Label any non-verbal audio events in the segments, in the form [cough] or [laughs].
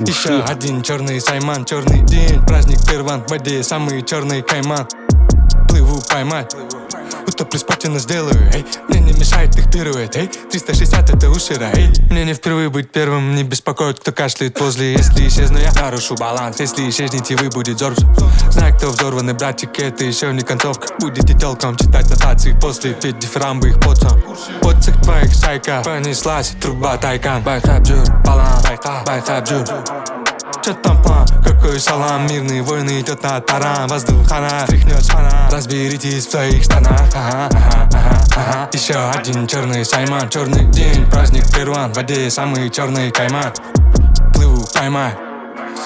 Еще один черный сайман, черный день, праздник перван, в воде самый черный кайман. Плыву поймать, Утоплю спотину сделаю, эй. Мне не мешает их пирует, эй 360 это ушира, эй. Мне не впервые быть первым, не беспокоит, кто кашляет возле. Если исчезну, я нарушу баланс. Если исчезнете, вы будет зорб Знаю, кто взорванный, братик, это еще не концовка. Будете телком читать нотации после петь дифирамбы их подсом. Подсых твоих сайка понеслась труба тайкан Байхаб джур, баланс, байхаб джур Чё там план? Какой салам? Мирные войны идет на таран. Воздух она тряхнет шана Разберитесь в своих штанах. Ага, ага, ага, ага. Еще один черный сайман Черный день, праздник перван. В воде самый черный кайман Плыву, поймай.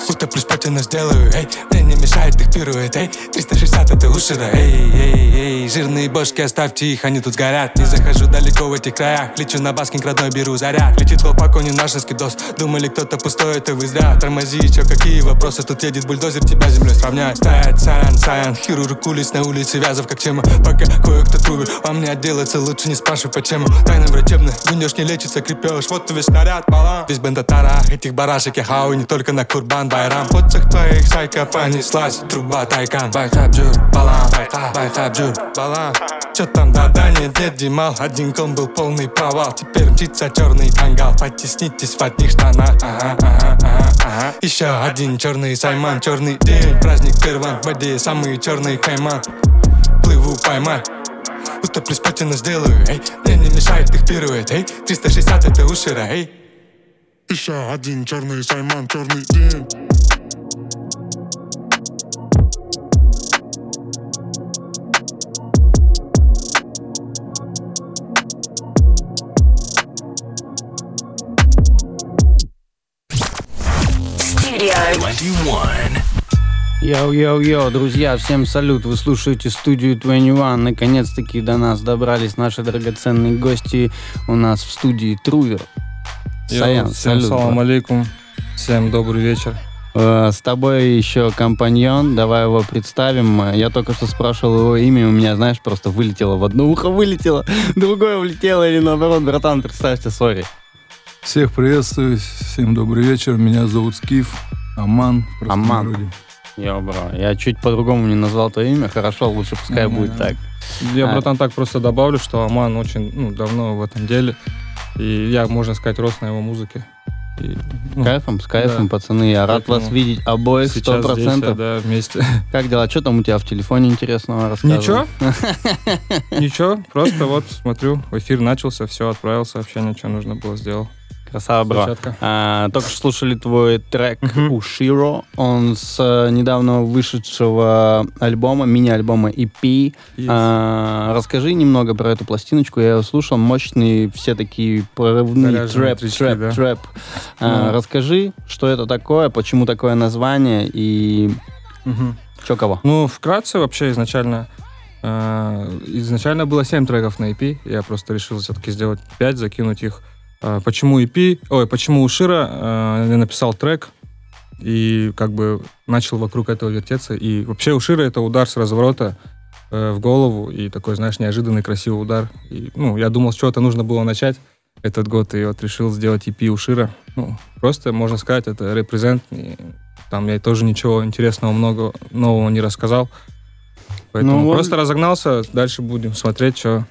Утоплюсь, платину сделаю, эй. Мне не мешает их пирует, эй 360 это ушира, эй, эй, эй Жирные бошки оставьте их, они тут сгорят. Не захожу далеко в этих краях Лечу на баскинг родной, беру заряд. Летит колпак, он не наш скидос Думали, кто-то пустой, это вы зря. Тормози, чё, какие вопросы? Тут едет бульдозер, тебя землей сравняет. Стоять, саян, саян. Хирург улиц на улице, вязов как тема Пока кое-кто трубит, вам не отделаться Лучше не спрашивай, почему. Тайна врачебная, гунешь не лечится, крепеж Вот весь снаряд, балан Весь бенд этих барашек Я хау не только на курбан, байрам. Подцах твоих сайка понеслась Труба тайкан. Байхабджур, балан Байхабджур, балан Чё там, да-да, нет, нет, Димал Один ком был полный провал. Теперь мчится черный тангал Потеснитесь в одних штанах. Ага, ага, ага, ага. Еще один черный сайман Черный день, праздник перван В воде самый черный кайман. Плыву поймать. Утоплюсь, платину сделаю, эй. Мне не мешает их пирует, эй. 360 это ушира, эй. Еще один черный сайман, черный день Йоу-йоу-йоу, друзья, всем салют, вы слушаете студию 21. Наконец-таки до нас добрались наши драгоценные гости у нас в студии Трувер. Саян, всем салют. салам алейкум, всем добрый вечер. Э, с тобой еще компаньон, давай его представим. Я только что спрашивал его имя, у меня, знаешь, просто вылетело в одно ухо, [laughs] вылетело, другое влетело, или наоборот, братан, представься, sorry. Всех приветствую, всем добрый вечер, меня зовут Скиф, Аман. Аман. Йо, бро, я чуть по-другому не назвал твое имя, хорошо, лучше пускай mm-hmm. будет так. Я, а. братан, так просто добавлю, что Аман очень ну, давно в этом деле, и я, можно сказать, рос на его музыке. И, ну, с кайфом, с кайфом, да. пацаны. Я рад вас видеть обоих, сто процентов. Да, вместе. [laughs] Как дела? Что там у тебя в телефоне интересного рассказывай? Ничего. [laughs] Ничего, просто вот смотрю, эфир начался, все, отправил сообщение, что нужно было, сделал. Красава, бро. А, только что слушали твой трек uh-huh. Уширо. Он с а, недавно вышедшего альбома, мини-альбома EP. Yes. А, расскажи немного про эту пластиночку. Я ее слушал. Мощный, все такие прорывные трэп, трэп, да? трэп. А, ну. Расскажи, что это такое, почему такое название и uh-huh. что кого? Ну, вкратце вообще изначально Uh, изначально было 7 треков на EP. Я просто решил все-таки сделать 5, закинуть их а, почему EP, ой, почему Ушира, а, я написал трек и как бы начал вокруг этого вертеться. И вообще Ушира это удар с разворота э, в голову и такой, знаешь, неожиданный красивый удар. И, ну, я думал, с чего-то нужно было начать этот год, и вот решил сделать EP Ушира. Ну, просто, можно сказать, это репрезент. И там я тоже ничего интересного, много нового не рассказал. Поэтому ну, просто он... разогнался, дальше будем смотреть, что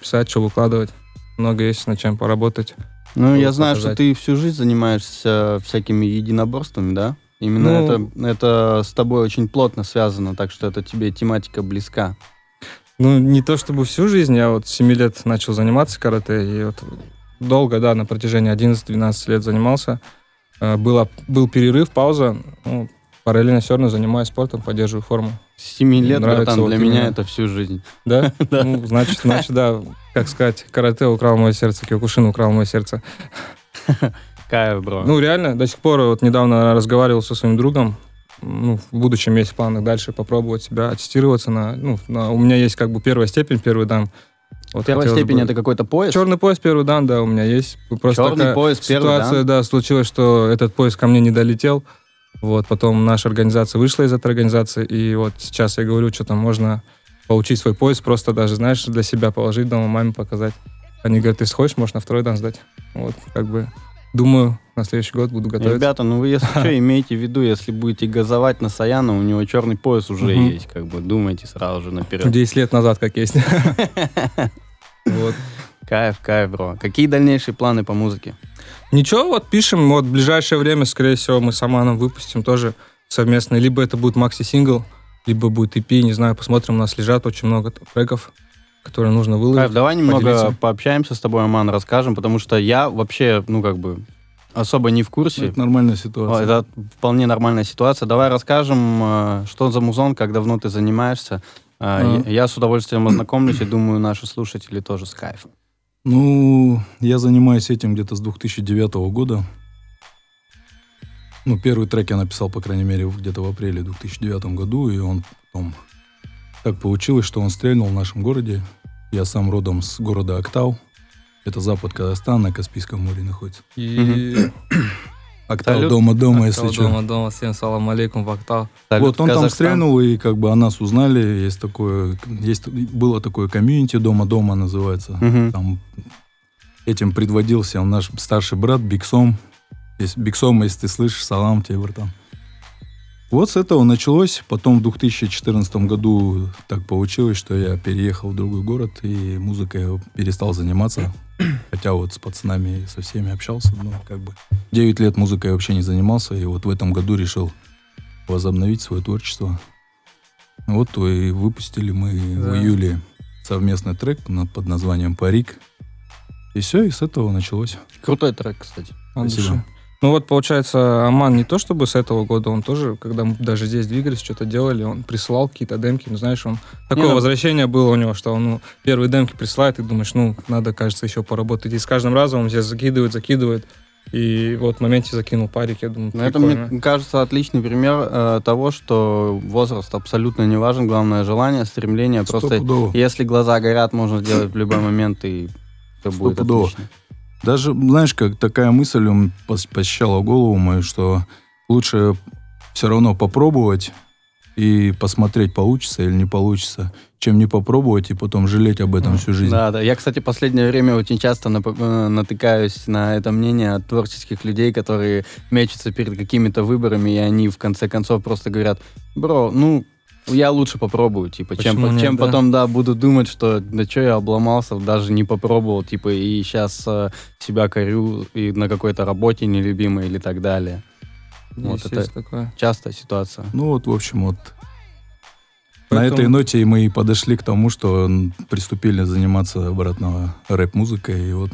писать, что выкладывать. Много есть над чем поработать. Ну, я знаю, показать. что ты всю жизнь занимаешься всякими единоборствами, да? Именно ну, это, это с тобой очень плотно связано, так что это тебе тематика близка. Ну, не то чтобы всю жизнь, я вот 7 лет начал заниматься карате, и вот долго, да, на протяжении 11-12 лет занимался. Э, было, был перерыв, пауза, ну, параллельно все равно занимаюсь спортом, поддерживаю форму. С 7 лет, братан, вот для меня это всю жизнь. Да? [laughs] Ну, значит, значит, да, как сказать, карате украл мое сердце, Киокушин украл мое сердце. [laughs] Кайф, бро. Ну, реально, до сих пор, вот недавно разговаривал со своим другом, ну, в будущем есть в планах дальше попробовать себя, аттестироваться на, ну, на, у меня есть как бы первая степень, первый дан. Вот Первая степень бы... это какой-то пояс? Черный пояс первый дан, да, у меня есть. Просто Черный такая пояс первый ситуация, дан? да, случилась, что этот пояс ко мне не долетел. Вот, потом наша организация вышла из этой организации, и вот сейчас я говорю, что там можно получить свой пояс, просто даже, знаешь, для себя положить дома, маме показать. Они говорят, ты сходишь, можешь на второй дан сдать. Вот, как бы думаю, на следующий год буду готовиться. Ребята, ну вы если [laughs] что, имейте в виду, если будете газовать на Саяна, у него черный пояс уже есть, как бы думайте сразу же наперед. 10 лет назад, как есть. [laughs] [laughs] Вот. Кайф, кайф, бро. Какие дальнейшие планы по музыке? Ничего, вот пишем, вот в ближайшее время, скорее всего, мы с Аманом выпустим тоже совместно. Либо это будет макси-сингл, либо будет EP, не знаю, посмотрим. У нас лежат очень много треков, которые нужно Кайф, выложить. давай немного поделиться. пообщаемся с тобой, Аман, расскажем, потому что я вообще, ну как бы, особо не в курсе. Это нормальная ситуация. Это вполне нормальная ситуация. Давай расскажем, э, что за музон, как давно ты занимаешься. Э. Я я с удовольствием ознакомлюсь и думаю, наши слушатели тоже с кайфом. Ну, я занимаюсь этим где-то с 2009 года. Ну, первый трек я написал, по крайней мере, где-то в апреле 2009 году, и он потом... Так получилось, что он стрельнул в нашем городе. Я сам родом с города Актау. Это запад Казахстана, на Каспийском море находится. И... Актау, Салют. дома-дома, если Актау, что. Дома, дома, всем салам алейкум, Вактал. Салют, Вот он там Казахстан. стрельнул, и как бы о нас узнали. Есть такое, есть, было такое комьюнити дома-дома называется. Мгм. Там этим предводился наш старший брат Биксом. Биксом, если ты слышишь, салам тебе, братан. Вот с этого началось. Потом в 2014 году так получилось, что я переехал в другой город, и музыкой перестал заниматься. [clears throat] Хотя вот с пацанами со всеми общался, но как бы 9 лет музыкой вообще не занимался, и вот в этом году решил возобновить свое творчество. Вот и выпустили мы в Да. июле совместный трек под названием «Парик». И все, и с этого началось. Крутой трек, кстати. Спасибо. Ну вот, получается, Аман не то чтобы с этого года, он тоже, когда мы даже здесь двигались, что-то делали, он присылал какие-то демки, ну знаешь, он... Такое ну- возвращение было у него, что он ну, первые демки присылает, и думаешь, ну, надо, кажется, еще поработать. И с каждым разом он здесь закидывает, закидывает. И вот в моменте закинул парик, я думаю, Ну, это, мне кажется, отличный пример э, того, что возраст абсолютно не важен, главное желание, стремление. Просто Стопудово. если глаза горят, можно сделать в любой момент, и все будет отлично. Даже, знаешь, как такая мысль посещала голову мою, что лучше все равно попробовать и посмотреть, получится или не получится, чем не попробовать и потом жалеть об этом всю жизнь. Да, да. Я, кстати, последнее время очень часто нап- э, натыкаюсь на это мнение от творческих людей, которые мечутся перед какими-то выборами, и они в конце концов просто говорят, бро, ну, я лучше попробую, типа, чем, Почему по- нет, чем да? потом, да, буду думать, что, да что я обломался, даже не попробовал, типа, и сейчас себя корю и на какой-то работе нелюбимой или так далее. Вот Есть, это такое. частая ситуация. Ну вот, в общем, вот на Поэтому- этой ноте мы и подошли к тому, что приступили заниматься обратно рэп-музыкой. И вот,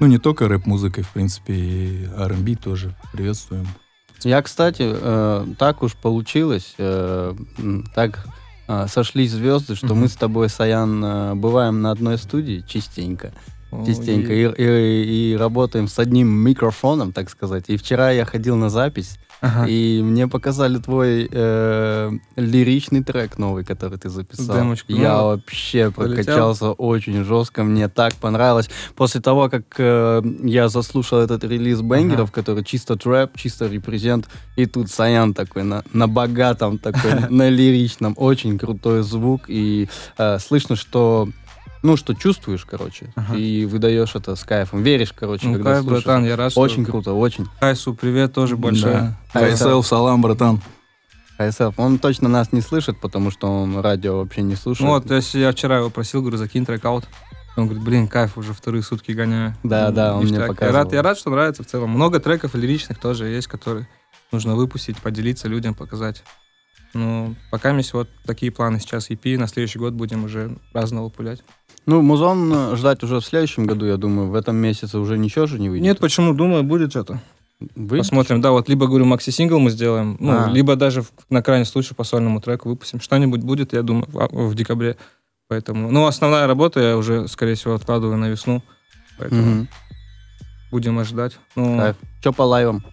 ну, не только рэп-музыкой, в принципе, и R&B тоже приветствуем. Я, кстати, э, так уж получилось, э, так э, сошлись звезды, что Мгм. мы с тобой, Саян, э, бываем на одной студии частенько, О, частенько, и- и, и- и работаем с одним микрофоном, так сказать. И вчера я ходил на запись, Ага. и мне показали твой э, лиричный трек новый, который ты записал. Демочку, Я ну, вообще полетел. прокачался очень жестко, мне так понравилось. После того, как э, я заслушал этот релиз бенгеров, который чисто трэп, чисто репрезент, и тут Саян такой на, на богатом, такой [laughs] на лиричном, очень крутой звук, и э, слышно, что ну, что чувствуешь, короче, Ага. и выдаешь это с кайфом. Веришь, короче, Ну, когда кайф, слушаешь. братан, я рад, что... Очень круто, очень. Кайсу, привет тоже большой. Да. KSL, салам, братан. ISF. Он точно нас не слышит, потому что он радио вообще не слушает. Ну вот, если я вчера его просил, говорю, закинь трек-аут. Он говорит, блин, кайф, уже вторые сутки гоняю. Да, да, он мне Ништяк. показывал. Я рад, я рад, что нравится в целом. Много треков лиричных тоже есть, которые нужно выпустить, поделиться людям, показать. Ну, пока есть вот такие планы сейчас EP, на следующий год будем уже разного пулять. Ну, музон э, ждать уже в следующем году, я думаю. В этом месяце уже ничего же не выйдет. Нет, почему? Думаю, будет что-то. Выйдет? Посмотрим. Да, вот либо, говорю, макси-сингл мы сделаем, ну, А. либо даже в- на крайний случай по сольному треку выпустим. Что-нибудь будет, я думаю, в, а, в декабре. Поэтому, ну, основная работа я уже, скорее всего, откладываю на весну. Поэтому Мгм. будем ожидать. Ну, Кайф. Че по лайвам?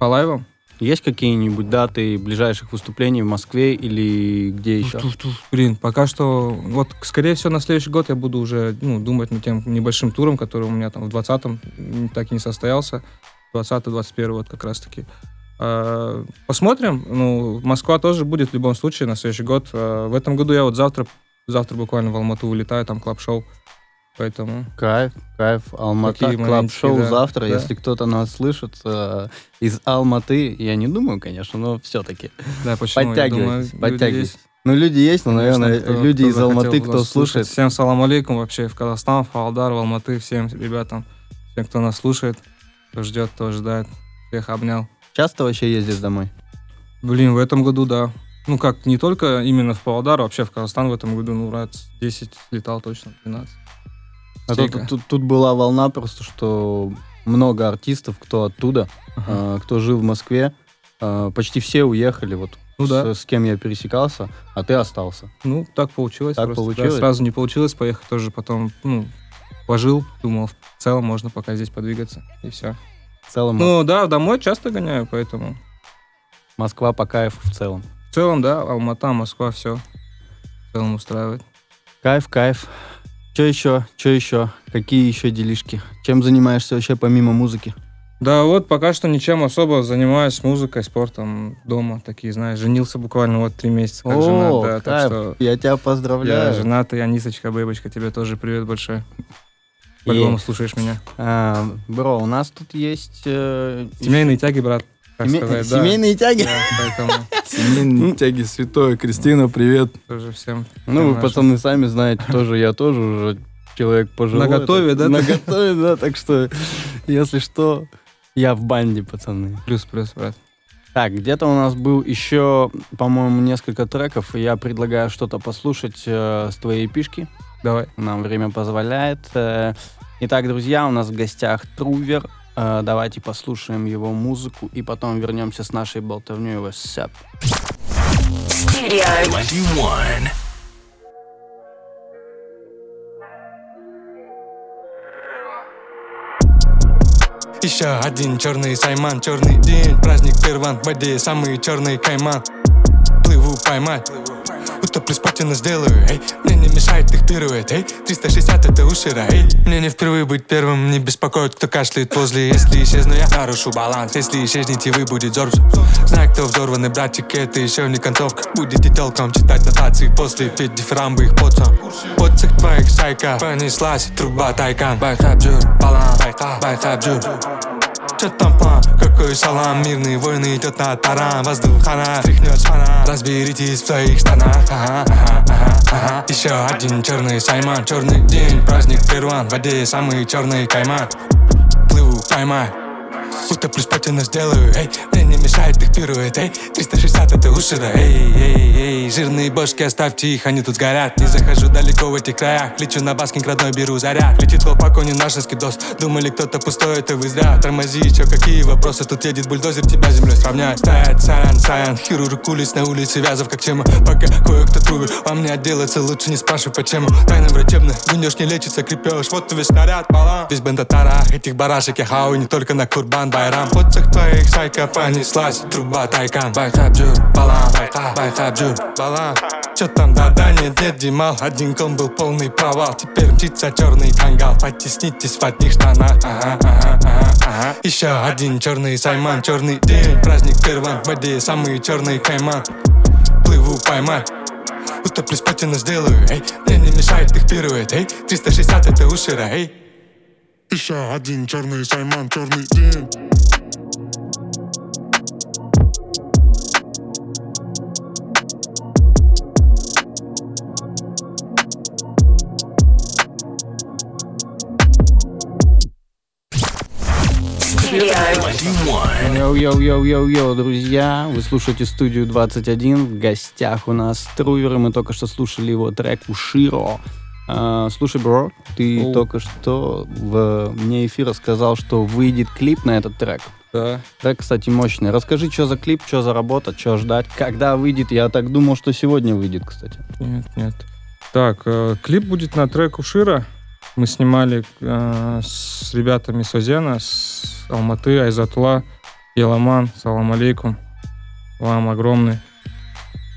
по лайвам? Есть какие-нибудь даты ближайших выступлений в Москве или где еще? Блин, пока что, вот, скорее всего, на следующий год я буду уже, ну, думать над тем небольшим туром, который у меня там в 20-м м, так и не состоялся. 20-21 вот как раз-таки. А, Посмотрим. Ну, Москва тоже будет в любом случае на следующий год. А, В этом году я вот завтра, завтра буквально в Алмату улетаю, там клаб-шоу. Поэтому Кайф, кайф. Алмата Такие Club моментики, Шоу да, завтра. да. Если кто-то нас слышит э, из Алматы, я не думаю, конечно, но все-таки. да, почему? Думаю, Подтягивайтесь, люди подтягивайтесь. есть. Ну, люди есть, но, Конечно, наверное, кто- люди кто из Алматы, кто нас слушает. Всем салам алейкум вообще в Казахстан, в Павлодар, в Алматы, всем ребятам, всем, кто нас слушает, кто ждет, кто ожидает. Всех обнял. Часто вообще ездишь домой? Блин, в этом году, да. Ну как, не только именно в Павлодар, а вообще в Казахстан в этом году, ну, раз 10 летал точно, 12. А тут, тут, тут была волна просто, что много артистов, кто оттуда, Ага. э, кто жил в Москве, э, почти все уехали, вот Ну да. с, с кем я пересекался, а ты остался. Ну, так получилось. Так просто, да. получилось? сразу не получилось поехать тоже потом, ну, пожил, думал, в целом можно пока здесь подвигаться, и все. В целом Ну, да, домой часто гоняю, поэтому... Москва по кайфу в целом. В целом, да, Алмата, Москва, все. В целом устраивает. Кайф, кайф. Че еще? Че еще? Какие еще делишки? Чем занимаешься вообще помимо музыки? Да, вот пока что ничем особо занимаюсь музыкой, спортом дома. Такие, знаешь, женился буквально вот три месяца как женат, да, так что Я тебя я поздравляю. женат, и Анисочка, бэбочка, тебе тоже привет большой. По-любому слушаешь меня. А, бро, у нас тут есть... э, Семейные тяги, брат, как семей- сказать, да. семейные тяги? Да, поэтому [laughs] Семейные тяги святое. Кристина, привет. тоже всем. Ну, вы, пацаны, сами знаете, тоже я тоже уже человек пожилой. Наготове, да, На готове, да, так что, если что, я в банде, пацаны. Плюс-плюс, брат. Так, где-то у нас был еще, по-моему, несколько треков, и я предлагаю что-то послушать э, с твоей пишки. Давай. Нам время позволяет. Э, Итак, друзья, у нас в гостях Трувер. Э, Давайте послушаем его музыку и потом вернемся с нашей болтовней в WhatsApp. Studio 21. Еще один черный сайман, черный день Праздник перван, в воде самый черный кайман Плыву поймать Утоплю спотину сделаю, эй. Мне не мешает их пирует, эй 360 это ушира, эй. Мне не впервые быть первым, не беспокоит, кто кашляет возле. Если исчезну я, нарушу баланс. Если исчезнете вы, будет зорб Знаю, кто взорванный братик, это еще не концовка. Будете толком читать нотации после Петь дифирамбы их потом Подсых твоих сайка Понеслась труба тайкан. Байхабджур, баланс. Байхабджур Чё там план? Какой салам? Мирные войны идет на таран. Воздух она тряхнет шпана Разберитесь в своих штанах. Ага, ага, ага, ага. Еще один черный сайман Черный день, праздник перван. В воде самый черный кайман Плыву, поймай Утоплю спотину сделаю, эй. Мне не мешает их пирует, эй 360 это ушира, эй, эй, эй Жирные бошки оставьте их, они тут сгорят. Не захожу далеко в этих краях Лечу на баскинг родной, беру заряд. Летит колпак, он не наш скидос Думали кто-то пустой, это вы зря. Тормози, чё, какие вопросы Тут едет бульдозер, тебя землей сравняет Тает, саян, саян Хирург улиц на улице Вязов как тема Пока кое-кто трубит Вам не отделаться, лучше не спрашивай почему. Тайна врачебная, гунешь не лечится, крепеж Вот весь снаряд, балан. Весь бенд татара, этих барашек я хау Не только на Курбан, Байрам. Всех твоих сайка понеслась Труба тайкан, байхабджур, балан. Байхабджур, балан Чё там, да-да, нет, нет, Димал Один ком был полный провал. Теперь мчится черный кангал Потеснитесь в одних штанах. Ага, ага, ага. Еще один черный сайман Черный день, праздник перван В воде самый черный кайман Плыву поймать Утоплю спотину сделаю, эй. Мне не мешает их пирует, эй. 360 это уширо, эй. Еще один черный сайман, черный день. Йоу-йоу-йоу-йоу-йоу, друзья, вы слушаете студию 21, в гостях у нас Трувер, и мы только что слушали его трек «Уширо». А, слушай, бро, ты Оу. только что в вне эфира сказал, что выйдет клип на этот трек. Да. Трек, кстати, мощный. Расскажи, что за клип, что за работа, что ждать, когда выйдет. Я так думал, что сегодня выйдет, кстати. Нет, нет. Так, э, клип будет на трек Ушира. Мы снимали э, с ребятами с Озена, с Алматы, Айзатула, Еламан, салам алейкум. Вам огромный.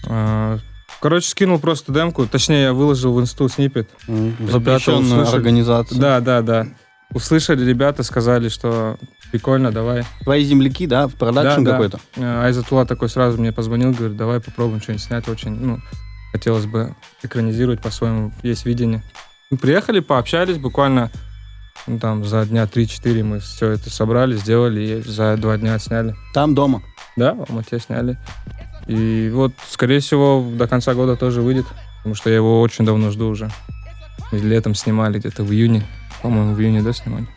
Э, короче, скинул просто демку. Точнее, я выложил в инсту снипет. Ребята Запрещенную услышали. организацию. Да, да, да. Услышали ребята, сказали, что прикольно, давай. Твои земляки, да, в продакшн Да, да. какой-то? Э, Айзатула такой сразу мне позвонил, говорит, давай попробуем что-нибудь снять. Очень, ну, хотелось бы экранизировать по-своему. Есть видение. Мы приехали, пообщались, буквально ну, там за дня 3-4 мы все это собрали, сделали и за два дня сняли. Там дома. Да, в Алмате сняли. И вот, скорее всего, до конца года тоже выйдет, потому что я его очень давно жду уже. И летом снимали где-то в июне. По-моему, в июне, да, снимали?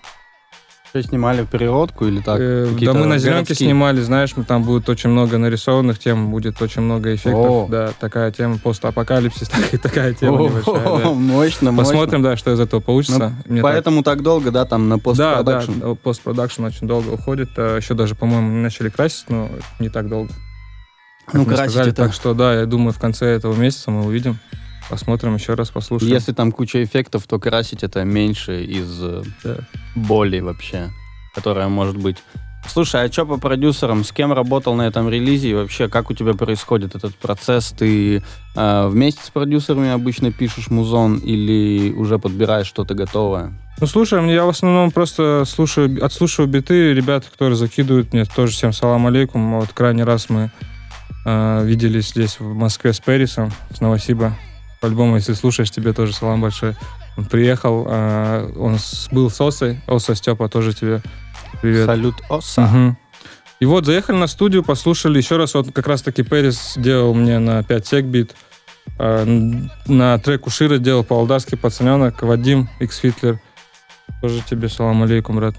Что, снимали переводку или так? Э, да мы на зеленке городские? снимали, знаешь, мы там будет очень много нарисованных тем, будет очень много эффектов. О. Да, такая тема, постапокалипсис, [laughs] так- такая тема небольшая. О, да. Мощно, мощно. Посмотрим, да, что из этого получится. Мне так- Поэтому так долго, да, там на Да, да, постпродакшн? да, постпродакшн очень долго уходит. А Еще даже, по-моему, начали красить, но не так долго. как Ну, красить сказали. это- Так что, да, я думаю, в конце этого месяца мы увидим. Посмотрим еще раз, послушаем. Если там куча эффектов, то красить это меньше из э, Да. боли вообще, которая может быть. Слушай, а что по продюсерам? С кем работал на этом релизе? И вообще, как у тебя происходит этот процесс? Ты э, вместе с продюсерами обычно пишешь музон или уже подбираешь что-то готовое? Ну, слушай, я в основном просто слушаю, отслушиваю биты. Ребята, которые закидывают мне, тоже всем салам алейкум. Вот крайний раз мы э, виделись здесь, в Москве, с Пэрисом, с Новосиба. По-любому, если слушаешь, тебе тоже салам большой. Он приехал, э, он с- был с Осой. Оса Степа, тоже тебе привет. Салют, Оса. Мгм. И вот заехали на студию, послушали еще раз. Вот как раз-таки Пэрис делал мне на 5 сек бит. Н- На треку Шира делал по-алдарски пацаненок, Вадим, X Фитлер. Тоже тебе салам алейкум, брат.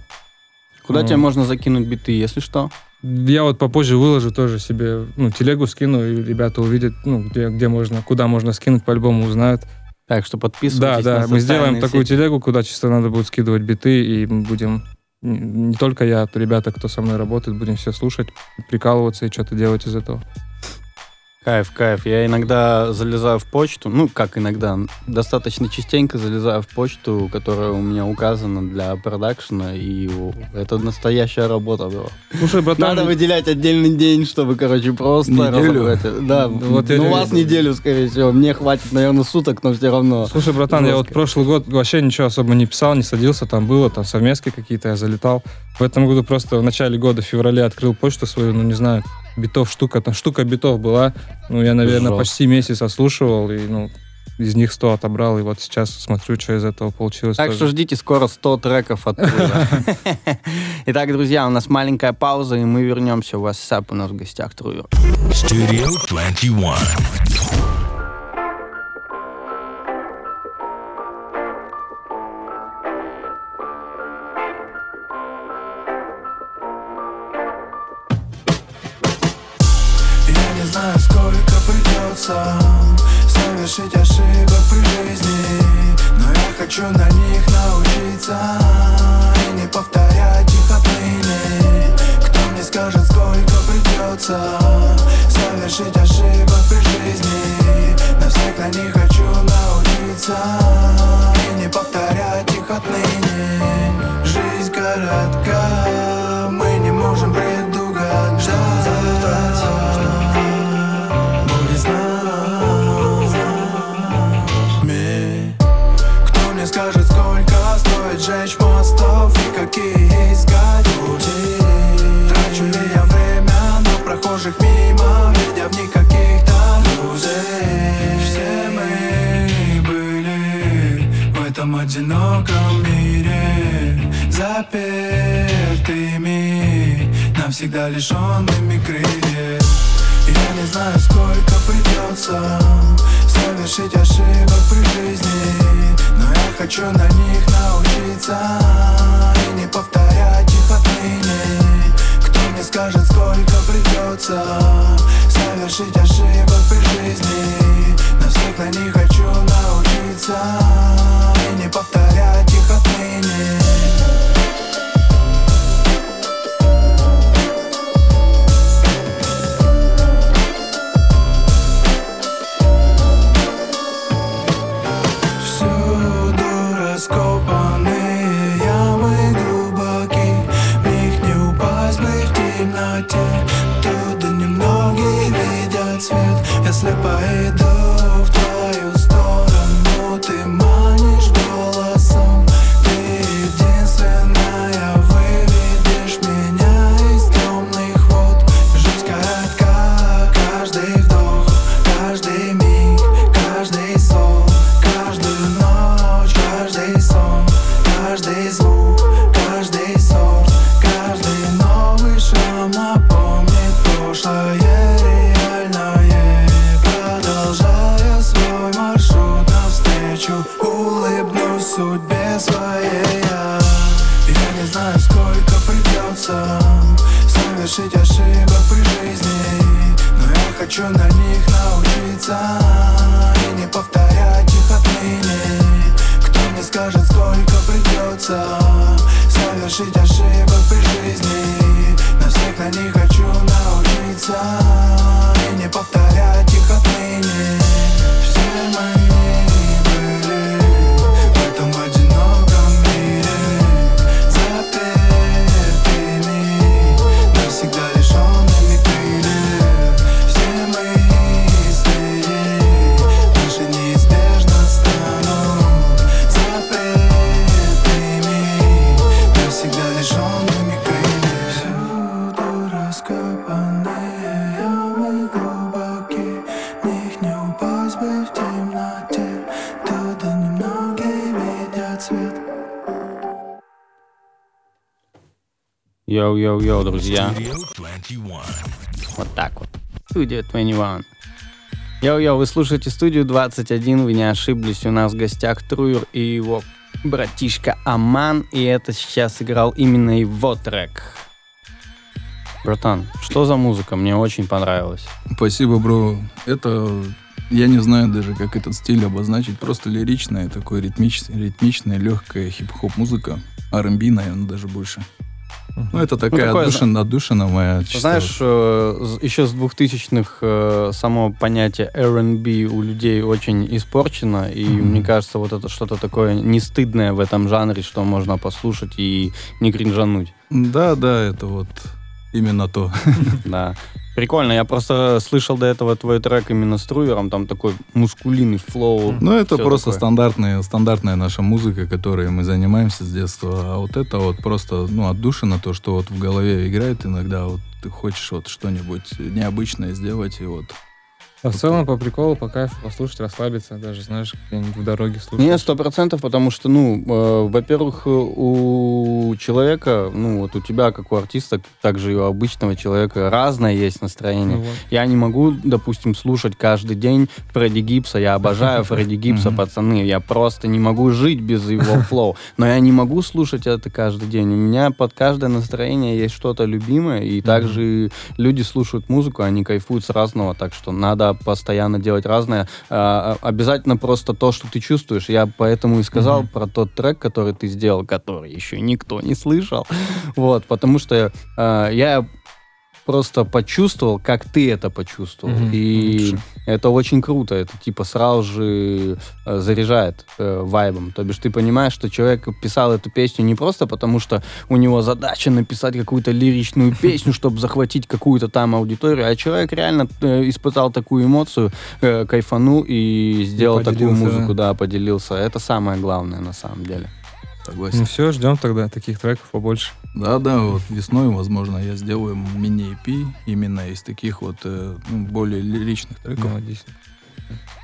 Куда Ну. тебе можно закинуть биты, если что? Я вот попозже выложу тоже себе, ну, телегу скину, и ребята увидят, ну, где, где можно, куда можно скинуть, по-любому узнают. Так что Да, подписывайтесь да, на мы сделаем социальные такую сети. телегу, куда чисто надо будет скидывать биты, и мы будем, не только я, а ребята, кто со мной работает, будем все слушать, прикалываться и что-то делать из этого. Кайф, кайф. Я иногда залезаю в почту, ну, как иногда, достаточно частенько залезаю в почту, которая у меня указана для продакшена, и это настоящая работа была. Слушай, братан, Надо выделять отдельный день, чтобы, короче, просто Неделю? разобрать. Да, Вот я ну, у вас неделю, скорее всего. Мне хватит, наверное, суток, но все равно. Слушай, братан, я вот Жестко. прошлый год вообще ничего особо не писал, не садился, там было, там совместки какие-то, я залетал. В этом году просто в начале года, в феврале, открыл почту свою, ну, не знаю, битов штука, там штука битов была. Ну, я, наверное, Жестко. почти месяц отслушивал, и, ну, из них 100 отобрал, и вот сейчас смотрю, что из этого получилось. Так тоже. что ждите скоро 100 треков оттуда. [laughs] Итак, друзья, у нас маленькая пауза, и мы вернемся в WhatsApp. У нас в гостях. Studio 21. Совершить ошибок при жизни Но я хочу на них научиться И не повторять их отныне. Кто мне скажет, сколько придется Совершить ошибок при жизни? Навсех на них хочу научиться И не повторять их отныне одиноком мире Запертыми, навсегда лишенными крыльев я не знаю, сколько придется Совершить ошибок при жизни Но я хочу на них научиться И не повторять их отныне. Кто мне скажет, сколько придется Совершить ошибок при жизни Навсех на них хочу научиться. И не повторять их отныне ошибок при жизни. На всех на них хочу научиться Йоу-йоу-йоу, друзья. Studio 21. Вот так вот. Студия 21. Йоу-йоу, вы слушаете студию 21, вы не ошиблись, у нас в гостях Truwer и его братишка Аман, и это сейчас играл именно его трек. Братан, что за музыка? Мне очень понравилось. Спасибо, бро. Это, я не знаю даже, как этот стиль обозначить. Просто лиричная, такой ритмичная, ритмичная легкая хип-хоп музыка. R&B, наверное, даже больше. Ну, это такая такое, отдушина, отдушина моя. чисто Знаешь, э, еще с 2000-х э, само понятие R&B у людей очень испорчено, и Мгм. мне кажется, вот это что-то такое не стыдное в этом жанре, что можно послушать и не кринжануть. Да, да, это вот именно то. Да. Прикольно, я просто слышал до этого твой трек именно с Трувером, там такой мускулинный флоу. Ну, это просто такое. стандартная, стандартная наша музыка, которой мы занимаемся с детства. А вот это вот просто, ну, отдушина, то, что вот в голове играет иногда. Вот ты хочешь вот что-нибудь необычное сделать, и вот А в целом по приколу, по кайфу послушать, расслабиться, даже, знаешь, где-нибудь в дороге слушать. Не, сто процентов, потому что, ну, э, во-первых, у человека, ну, вот у тебя, как у артиста, также и у обычного человека разное есть настроение. Ну вот. Я не могу, допустим, слушать каждый день Фредди Гибса. Я обожаю Фредди Гибса, пацаны. Я просто не могу жить без его [laughs] флоу. Но я не могу слушать это каждый день. У меня под каждое настроение есть что-то любимое. И также люди слушают музыку, они кайфуют с разного. Так что надо постоянно делать разное. А, Обязательно просто то, что ты чувствуешь. Я поэтому и сказал про тот трек, который ты сделал, который еще никто не слышал. [laughs] Вот, потому что э, я просто почувствовал, как ты это почувствовал. Мгм, И лучше. это очень круто. Это типа сразу же э, заряжает э, вайбом. То бишь ты понимаешь, что человек писал эту песню не просто потому, что у него задача написать какую-то лиричную песню, чтобы захватить какую-то там аудиторию, а человек реально э, испытал такую эмоцию, э, кайфанул и сделал такую поделился, музыку, да, поделился. Это самое главное на самом деле. Согласен. Ну все, ждем тогда таких треков побольше. Да, да, вот весной, возможно, я сделаю мини-EP именно из таких вот э, ну, более лиричных треков. Молодец.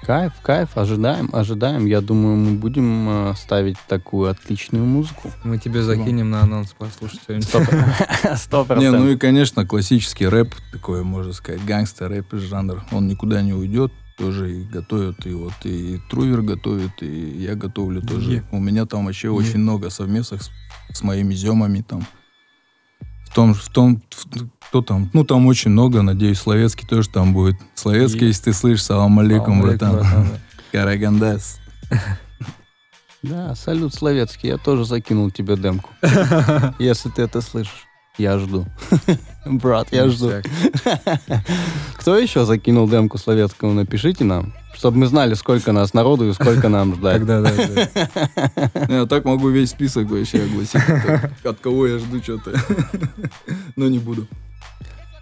Кайф, кайф, ожидаем, ожидаем. Я думаю, мы будем э, ставить такую отличную музыку. Мы тебе закинем на анонс послушать сегодня. Сто [laughs] Не, процентов. ну и, конечно, классический рэп, такой, можно сказать, гангстер-рэп жанр, он никуда не уйдет, тоже и готовят, и вот и Трувер готовит, и я готовлю тоже. Е. У меня там вообще Е. очень много совместных с, с моими земами там. В том, в том, в- кто там, ну там очень много, надеюсь, Словецкий тоже там будет. Словецкий, Е. если ты слышишь, салам алейкум, братан. братан, да. [laughs] Карагандас. [laughs] Да, салют, Словецкий, я тоже закинул тебе демку. [laughs] Если ты это слышишь, я жду. [laughs] Брат, я жду. [laughs] Кто еще закинул демку Словецкому, напишите нам, чтобы мы знали, сколько нас народу и сколько нам ждать. [laughs] Тогда, да, да. Я так могу весь список вообще огласить, от кого я жду что-то. Но не буду.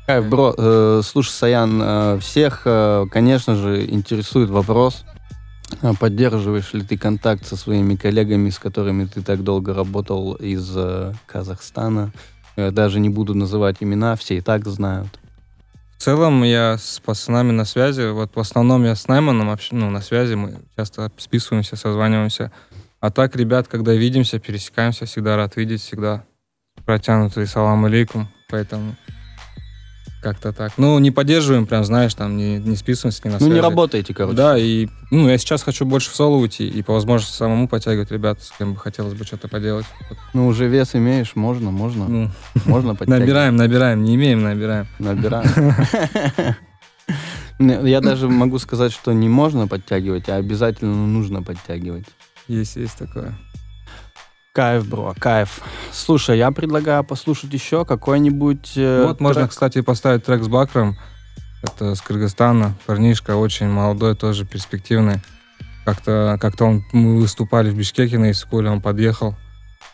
Кайф, бро, э, слушай, Саян, э, всех, э, конечно же, интересует вопрос, поддерживаешь ли ты контакт со своими коллегами, с которыми ты так долго работал из Казахстана? Э, Даже не буду называть имена, все и так знают. В целом я с пацанами на связи. Вот в основном я с Найманом общ- ну, на связи. Мы часто списываемся, созваниваемся. А так, ребят, когда видимся, пересекаемся, всегда рад видеть, всегда протянутый салам алейкум, поэтому как-то так. Ну, не поддерживаем, прям, знаешь, там, не, не списываемся, не на Ну, не связи. работаете, короче. Да, и ну, я сейчас хочу больше в соло уйти и по возможности самому подтягивать ребят, с кем бы хотелось бы что-то поделать. Ну, уже вес имеешь, можно, можно. Ну, Можно [laughs] подтягивать. набираем, набираем, не имеем, набираем. Набираем. [laughs] Я даже могу сказать, что не можно подтягивать, а обязательно нужно подтягивать. Есть, есть такое. Кайф, бро, кайф. Слушай, я предлагаю послушать еще какой-нибудь... э, вот можно, трек. кстати, поставить трек с Бакром. Это с Кыргызстана. Парнишка очень молодой, тоже перспективный. Как-то как он, мы выступали в Бишкеке на Искуле, он подъехал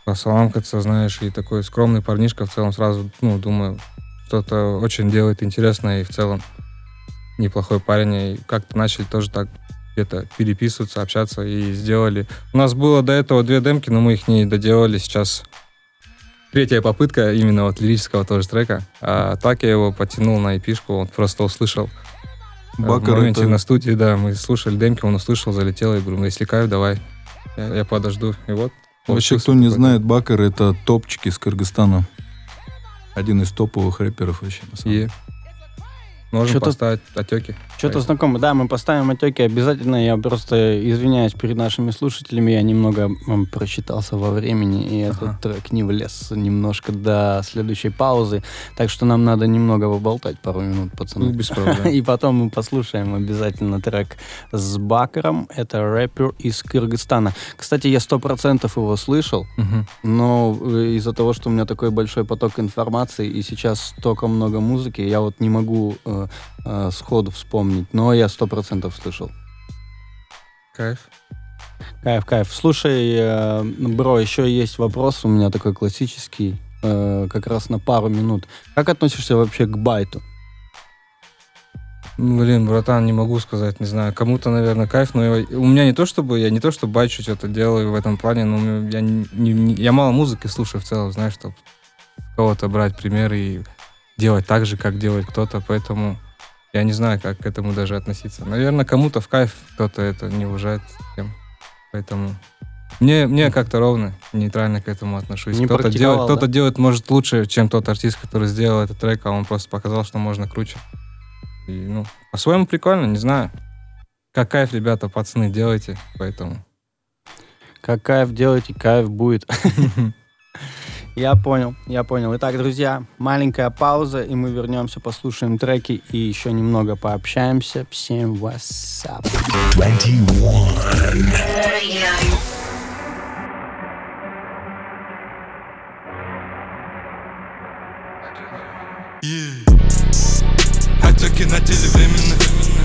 посаламкаться, знаешь, и такой скромный парнишка в целом сразу, ну, думаю, что-то очень делает интересное и в целом неплохой парень. И как-то начали тоже так где-то переписываться, общаться и сделали. У нас было до этого две демки, но мы их не доделали. Сейчас третья попытка именно вот лирического тоже трека. А так я его потянул на эпишку, он просто услышал. э, Бакар в моменте это- на студии, да, мы слушали демки, он услышал, залетел, и говорю, «Ну, если кайф, давай, я, я подожду. И вот. Вообще, кто не знает, Бакар это топчик из Кыргызстана. Один из топовых рэперов вообще. на самом И деле. можем Чё-то- поставить отеки. Что-то знакомое. Да, мы поставим отеки обязательно. Я просто извиняюсь перед нашими слушателями. Я немного просчитался во времени, и Ага. этот трек не влез немножко до следующей паузы. Так что нам надо немного поболтать пару минут, Ну, пацаны. без проблем. [laughs] И потом мы послушаем обязательно трек с Бакером. Это рэпер из Кыргызстана. Кстати, я сто процентов его слышал, но э, из-за того, что у меня такой большой поток информации и сейчас столько много музыки, я вот не могу э, э, сходу вспомнить. Но я сто процентов слышал. Кайф. Кайф, кайф. Слушай, э, бро, еще есть вопрос у меня такой классический, э, как раз на пару минут. Как относишься вообще к байту? Ну, Блин, братан, не могу сказать, не знаю. Кому-то, наверное, кайф, но я- у меня не то, чтобы я не то, что бачу что-то делаю в этом плане, но я, не, не- я мало музыки слушаю в целом, знаешь, чтобы кого-то брать пример и делать так же, как делает кто-то, поэтому я не знаю, как к этому даже относиться. Наверное, кому-то в кайф, кто-то это не уважает, тем. поэтому мне, мне как-то ровно, нейтрально к этому отношусь. Не кто-то делает, да? кто-то делает, может, лучше, чем тот артист, который сделал этот трек, а он просто показал, что можно круче. И, ну, по-своему прикольно, не знаю. Как кайф, ребята, пацаны, делайте, поэтому. Как кайф делаете, кайф будет. [laughs] Я понял, я понял. Итак, друзья, маленькая пауза, и мы вернемся, послушаем треки и еще немного пообщаемся. Всем WhatsApp. 21. Radio. Отеки на теле временно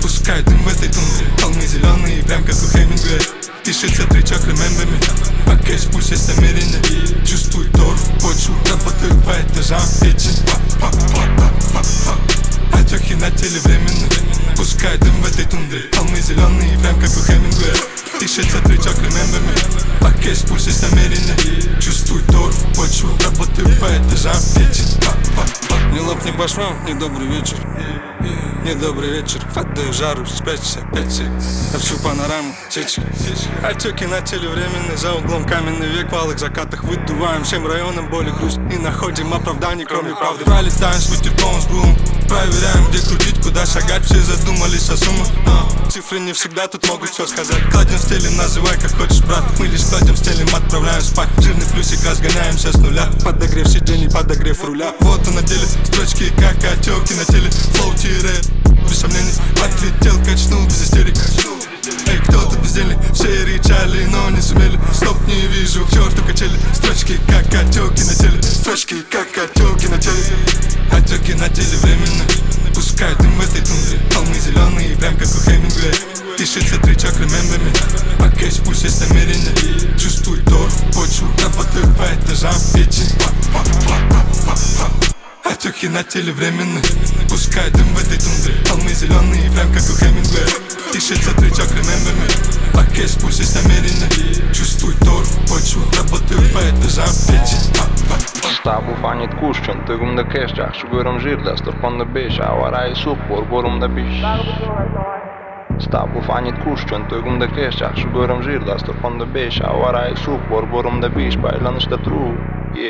Пускай дым в этой тундре Холмы зеленые, прям как у Хемингуэя Пишется тречок me Пакет пусть есть намерение Чувствуй торф, почву Работаю по этажам, па. Отеки на теле временно Пускай дым в этой тундре Холмы зеленые, прям как у Хемингуэя Пишется тречок remember me Пакет пусть есть намерение Чувствуй торф, почву Работаю по этажам, па. Не лопни башму, недобрый вечер Недобрый вечер, отдаю жару, спрячься опять все На всю панораму, сечи Отеки на теле временные, за углом каменный век В алых закатах выдуваем всем районам боли грусть. И находим оправданий, кроме правды Пролетаем с ветерком, с брум Проверяем, где крутить, куда шагать. Все задумались о суммах но Цифры не всегда тут могут все сказать. Кладем стелим, называй как хочешь, брат. Мы лишь кладем стелим, отправляем спать. Жирный плюсик, разгоняемся с нуля. Подогрев сидений, подогрев руля. Вот он на деле, строчки как отеки на теле. Флоу тире, без сомнений Отлетел, качнул без истерик. Эй, кто тут бездельник? Все рычали, но не сумели. Стоп, не вижу, к черту качели. Строчки, как отеки на теле. Строчки, как отеки на теле. Отеки на теле временно. Пускай дым в этой тундре. Холмы зеленые, прям как у Хемингуэя Пишется тречок, remember me Пакет, пусть есть намерение Чувствуй торф, почву Работаю по этажам, печень. Отеки на теле временно Пускай дым в этой тундре Холмы зеленые, прям как у Хемингуэя Пишется тречок, remember me Пакет, пусть есть намерение Чувствуй торф, почву Работаю по этажам, печень Па, па, па. Stabu fanit kushqën, të gëm në kesh Gjak që gërëm zhirë, dhe stërpon në besh Avara i sup, por borëm në bish Stapu fanjit kushtën, të gëm dhe kesha, shugërëm zhirda, stërfon dhe besha, oara e sukë, borbërëm dhe bishpa, e lënë shtetru,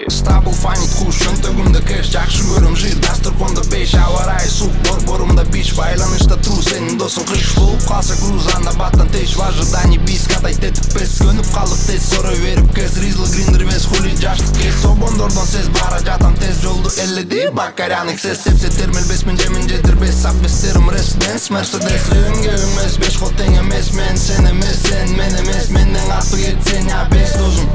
стабыл файнит куш жөнтөгүмдө кеш жакшы көрөм жир дасторкондо беш аба ырайы суук борборумда биш байланышта тру сенин досуң кыш болуп калса груз анда баттан теш в ожидании бис катайт этип бес көнүп калдык тез сорой берип кез ризл гриндер эмес хули жаштык кез обондордон сез бара жатам тез жолду эледи бакарян эксес сепсе термелбесмин жемин жетирбес сапбестерим резиденс мерседес өңгө эмес беш кол тең эмес мен сен эмес сен мен эмес менден артык этсең абес досум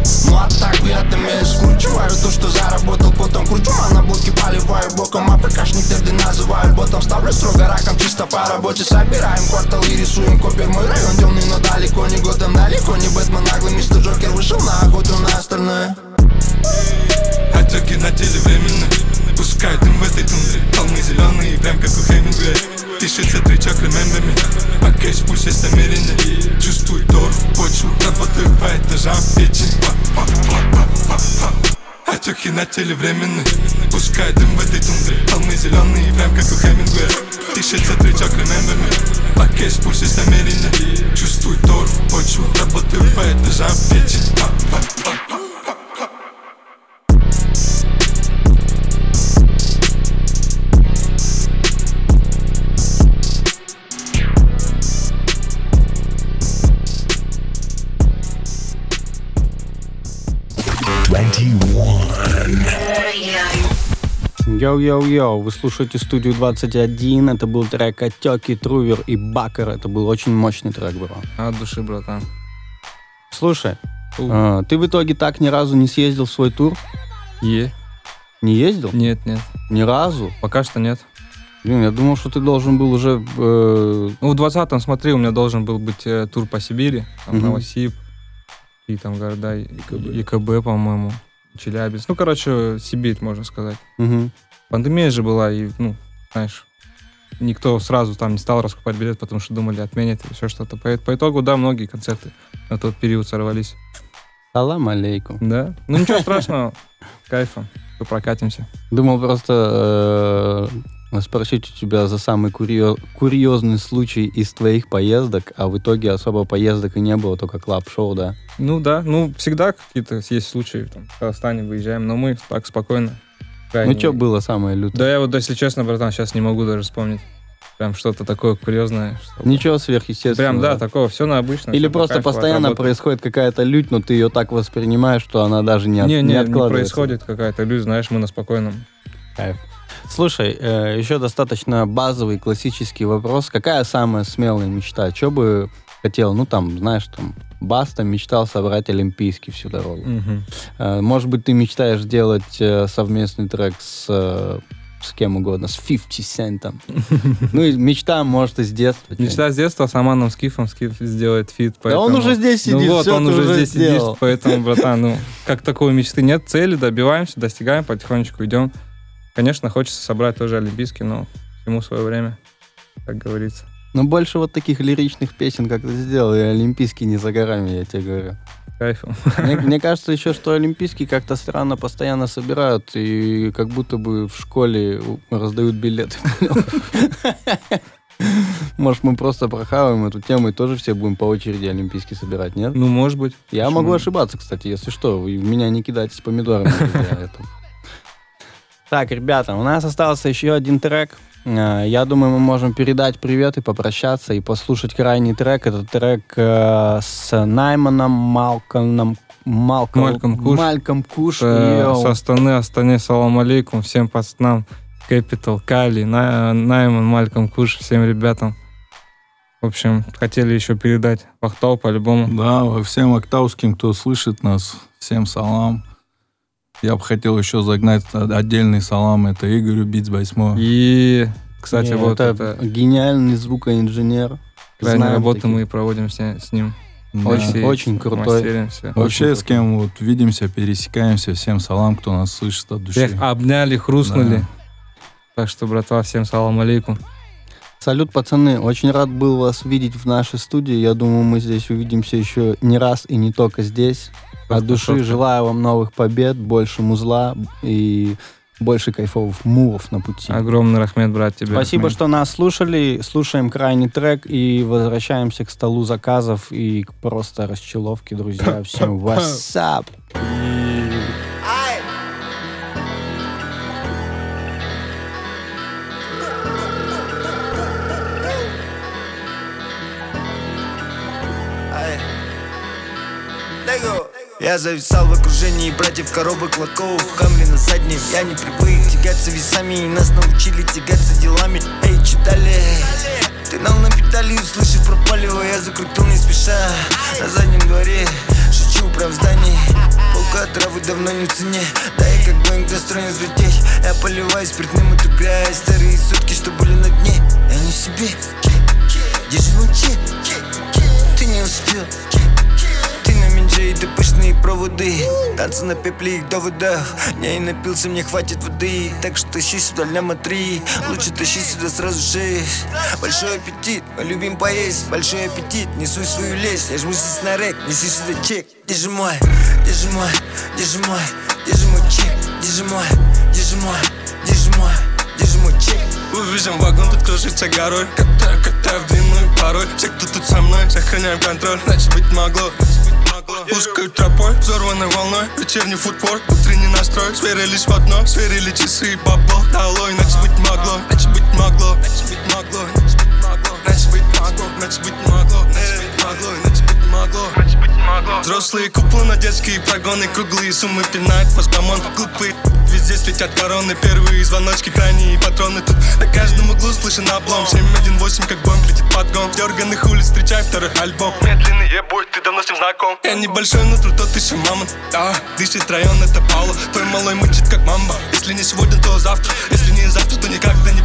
так уят эмес курчум Vajrë to što заработал потом. Кручу а на будке поливаю боком А ПКшник терды называю ботом. Ставлю строго раком чисто по работе. Собираем квартал и рисуем копер Мой район темный, но далеко не Готэм. Далеко не Бэтмен, наглый мистер Джокер. Вышел на охоту на остальное. Отеки на теле временно Пускай дым в этой тундре. Холмы зеленые, прям как у Хемингуэя. Пишется тречок remember me А кэш пусть есть намеренно Чувствуй торф, почву Работаю по этажам печень. Па, Отеки на теле временно Пускай дым в этой тундре Холмы зеленые, прям как у Хемингуэя. Тречок remember me А кэш пусть есть намеренно. Чувствуй торф, почву Работаю по этажам па, па, па. Йоу-йоу-йоу, вы слушаете студию 21, это был трек Отеки, Truwer и Бакер, это был очень мощный трек, бро. От души, братан. Слушай, а, ты в итоге так ни разу не съездил в свой тур? Е. Не ездил? Нет, нет. Ни разу? Пока что нет. Блин, я думал, что ты должен был уже... э, Ну, в 20-м, смотри, у меня должен был быть э, тур по Сибири. Там Мгм. Новосиб. И там города ЕКБ, ИКБ по-моему. Челябинск. Ну, короче, Сибирь, можно сказать. мгм. Пандемия же была, и, ну, знаешь, никто сразу там не стал раскупать билет, потому что думали, отменят или еще что-то. По, по итогу, да, многие концерты на тот период сорвались. Салам алейкум. Да. Ну, ничего страшного. Кайфом. Прокатимся. Думал просто э, спросить у тебя за самый курьё- курьезный случай из твоих поездок, а в итоге особо поездок и не было, только клаб-шоу, да? Ну да, ну всегда какие-то есть случаи, там, в Казахстане выезжаем, но мы так спокойно. Ну, что было самое лютое? Да я вот, если честно, братан, сейчас не могу даже вспомнить. Прям что-то такое курьезное. что-то- Ничего сверхъестественного. Прям, да, такого, все на обычном. Или по просто кайфу, постоянно отработали. происходит какая-то лють, но ты ее так воспринимаешь, что она даже не, от- Не, не не, не откладывается. происходит какая-то люди, знаешь, мы на спокойном. Кайф. Слушай, э, еще достаточно базовый классический вопрос. Какая самая смелая мечта? Что бы хотел? Ну, там, знаешь, там, Баста мечтал собрать Олимпийский всю дорогу. Э, Может быть, ты мечтаешь сделать э, совместный трек с, э, с кем угодно, с 50 Центом. [laughs] Ну, и мечта, может, из детства. Мечта с детства с Аманом Скифом Скиф сделает фит. Да он поэтому- уже здесь Ну сидит, вот, всё он уже уже здесь сделал. сидит, поэтому, [laughs] братан, ну, как такой мечты нет, цели добиваемся, достигаем, потихонечку идем. Конечно, хочется собрать тоже Олимпийский, но всему свое время, как говорится. Но больше вот таких лиричных песен, как ты сделал, и Олимпийский не за горами, я тебе говорю. Кайфом. Мне, мне кажется еще, что Олимпийский как-то странно постоянно собирают, и как будто бы в школе раздают билеты. Может, мы просто прохаваем эту тему и тоже все будем по очереди Олимпийский собирать, нет? Ну, может быть. Я Почему могу ошибаться, кстати, если что. Вы меня не кидайтесь помидорами. из-за этого. Так, ребята, у нас остался еще один трек. Э, Я думаю, мы можем передать привет и попрощаться, и послушать крайний трек. Это трек э, с Найманом Малконом Малком, Мальком Куш. Мальком Куш. Э. С Астаны, Астане, салам алейкум, всем пацанам, Capital, Кали, На- Найман, Мальком Куш, всем ребятам. В общем, хотели еще передать Вахтау по-любому. Да, всем октауским, кто слышит нас, всем салам. Я бы хотел еще загнать отдельный салам, это Игорю Битсбайсмо. И, кстати, Не, вот это, это, гениальный звукоинженер. Знаем работы таких. мы проводим с, с ним. Очень, Все очень эти крутой. Вообще, Очень с кем вот видимся, пересекаемся, всем салам, кто нас слышит от души. Всех обняли, хрустнули. Да. Так что, братва, всем салам алейкум. Салют, пацаны. Очень рад был вас видеть в нашей студии. Я думаю, мы здесь увидимся еще не раз и не только здесь. От души желаю вам новых побед, больше музла и больше кайфовых мувов на пути. Огромный рахмет, брат, тебе. Спасибо, Рахмет. что нас слушали. Слушаем крайний трек и возвращаемся к столу заказов и к просто расчеловке, друзья. [laughs] Всем what's up? Я зависал в окружении братьев коробок лаков камере на заднем. Я не привык тягаться весами И нас научили тягаться делами. Эй, читали? Ты дал на педали, услышав про палево Я закрутил не спеша. На заднем дворе Шучу про в здании Полка травы давно не в цене. Да я как Боинг достроен взлететь. Я поливаю спиртным эту грязь. Старые сутки, что были на дне. Я не в себе. Мой чек? Ты не успел ты пышные проводы. Танцы на пепле их доводов Я напился, мне хватит воды. Так что тащи сюда ляма три. Лучше тащи сюда сразу шесть. Большой аппетит, мы любим поесть. Большой аппетит, несу свою лесть. Я жму здесь на рэк, неси сюда чек. Держи мой, держи мой, держи мой Держи мой чек, держи мой, держи мой Держи мой, держи мой чек? Увидим вагон, тут кружится горой. Катаю, катаю в длинную порой Все, кто тут со мной, сохраняем контроль. Значит быть могло Узкой тропой, взорванной волной. Вечерний футбол, утренний настрой. Сверились в одно, сверили часы. И бабло Долой, значит быть могло, значит быть могло Значит быть могло, значит быть могло Значит быть могло, значит быть могло Взрослые куплы детские прогоны Круглые суммы пинают фастомон Глупые Везде светят короны, первые звоночки, крайние патроны. Тут на каждом углу слышен облом. 718, как бомб летит подгон Дерганных улиц, встречай второй альбом. Медленный ебой, ты давно с ним знаком. Я небольшой, но труд тот еще мамонт Да, дышит район, это Паула Твой малой мычит, как мамба. Если не сегодня, то завтра. Если не завтра, то никогда не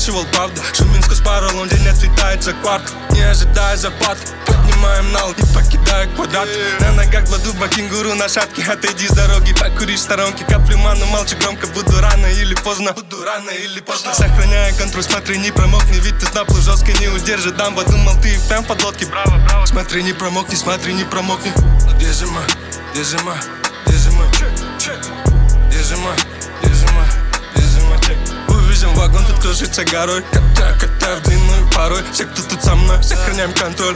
преувеличивал, правда? Шуминску спарил, он день отлетает за кварт Не ожидая запад Поднимаем нал, не покидая квадрат. На ногах кладу кенгуру на шапке Отойди с дороги, покури в сторонке Каплю ману, молчи громко. Буду рано или поздно Буду рано или поздно. Сохраняя контроль, смотри, не промокни Ведь ты наплыв жестко не удержит. Дамба, думал, ты и впрямь в подлодке. Браво, браво. Смотри, не промокни, смотри, не промокни. Держи мой, держи мой, держи мой Держи мой, держи Увидим вагон, тут кружится горой. Катаю, катаю в длинную порой. Все, кто тут со мной, сохраняем контроль.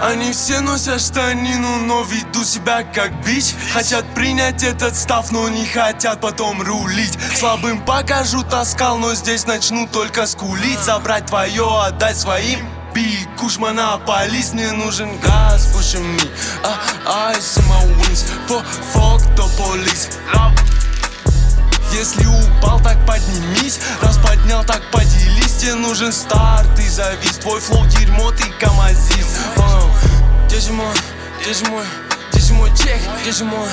Они все носят штанину, но ведут себя как бич. Хотят принять этот став, но не хотят потом рулить. Слабым покажу таскал, но здесь начну только скулить. Забрать твое, отдать своим. Big Kush монополист, мне нужен газ, pushing me а, Ice in my wings, for fuck the police если упал, так поднимись. Раз поднял, так поделись. Тебе нужен старт и завис. Твой флоу дерьмо, ты камазист. Оу. Держи мой, держи мой, держи мой чек? Держи мой,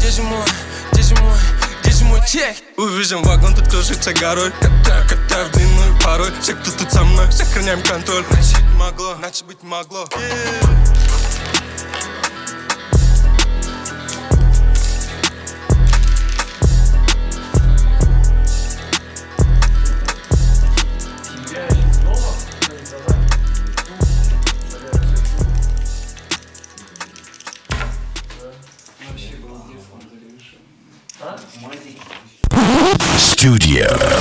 держи мой, держи мой, держи мой чек? Увидим вагон, тут кружится горой. Катаю, катаю в длинную порой Все, кто тут со мной, сохраняем контроль. Значит могло, значит быть могло Studio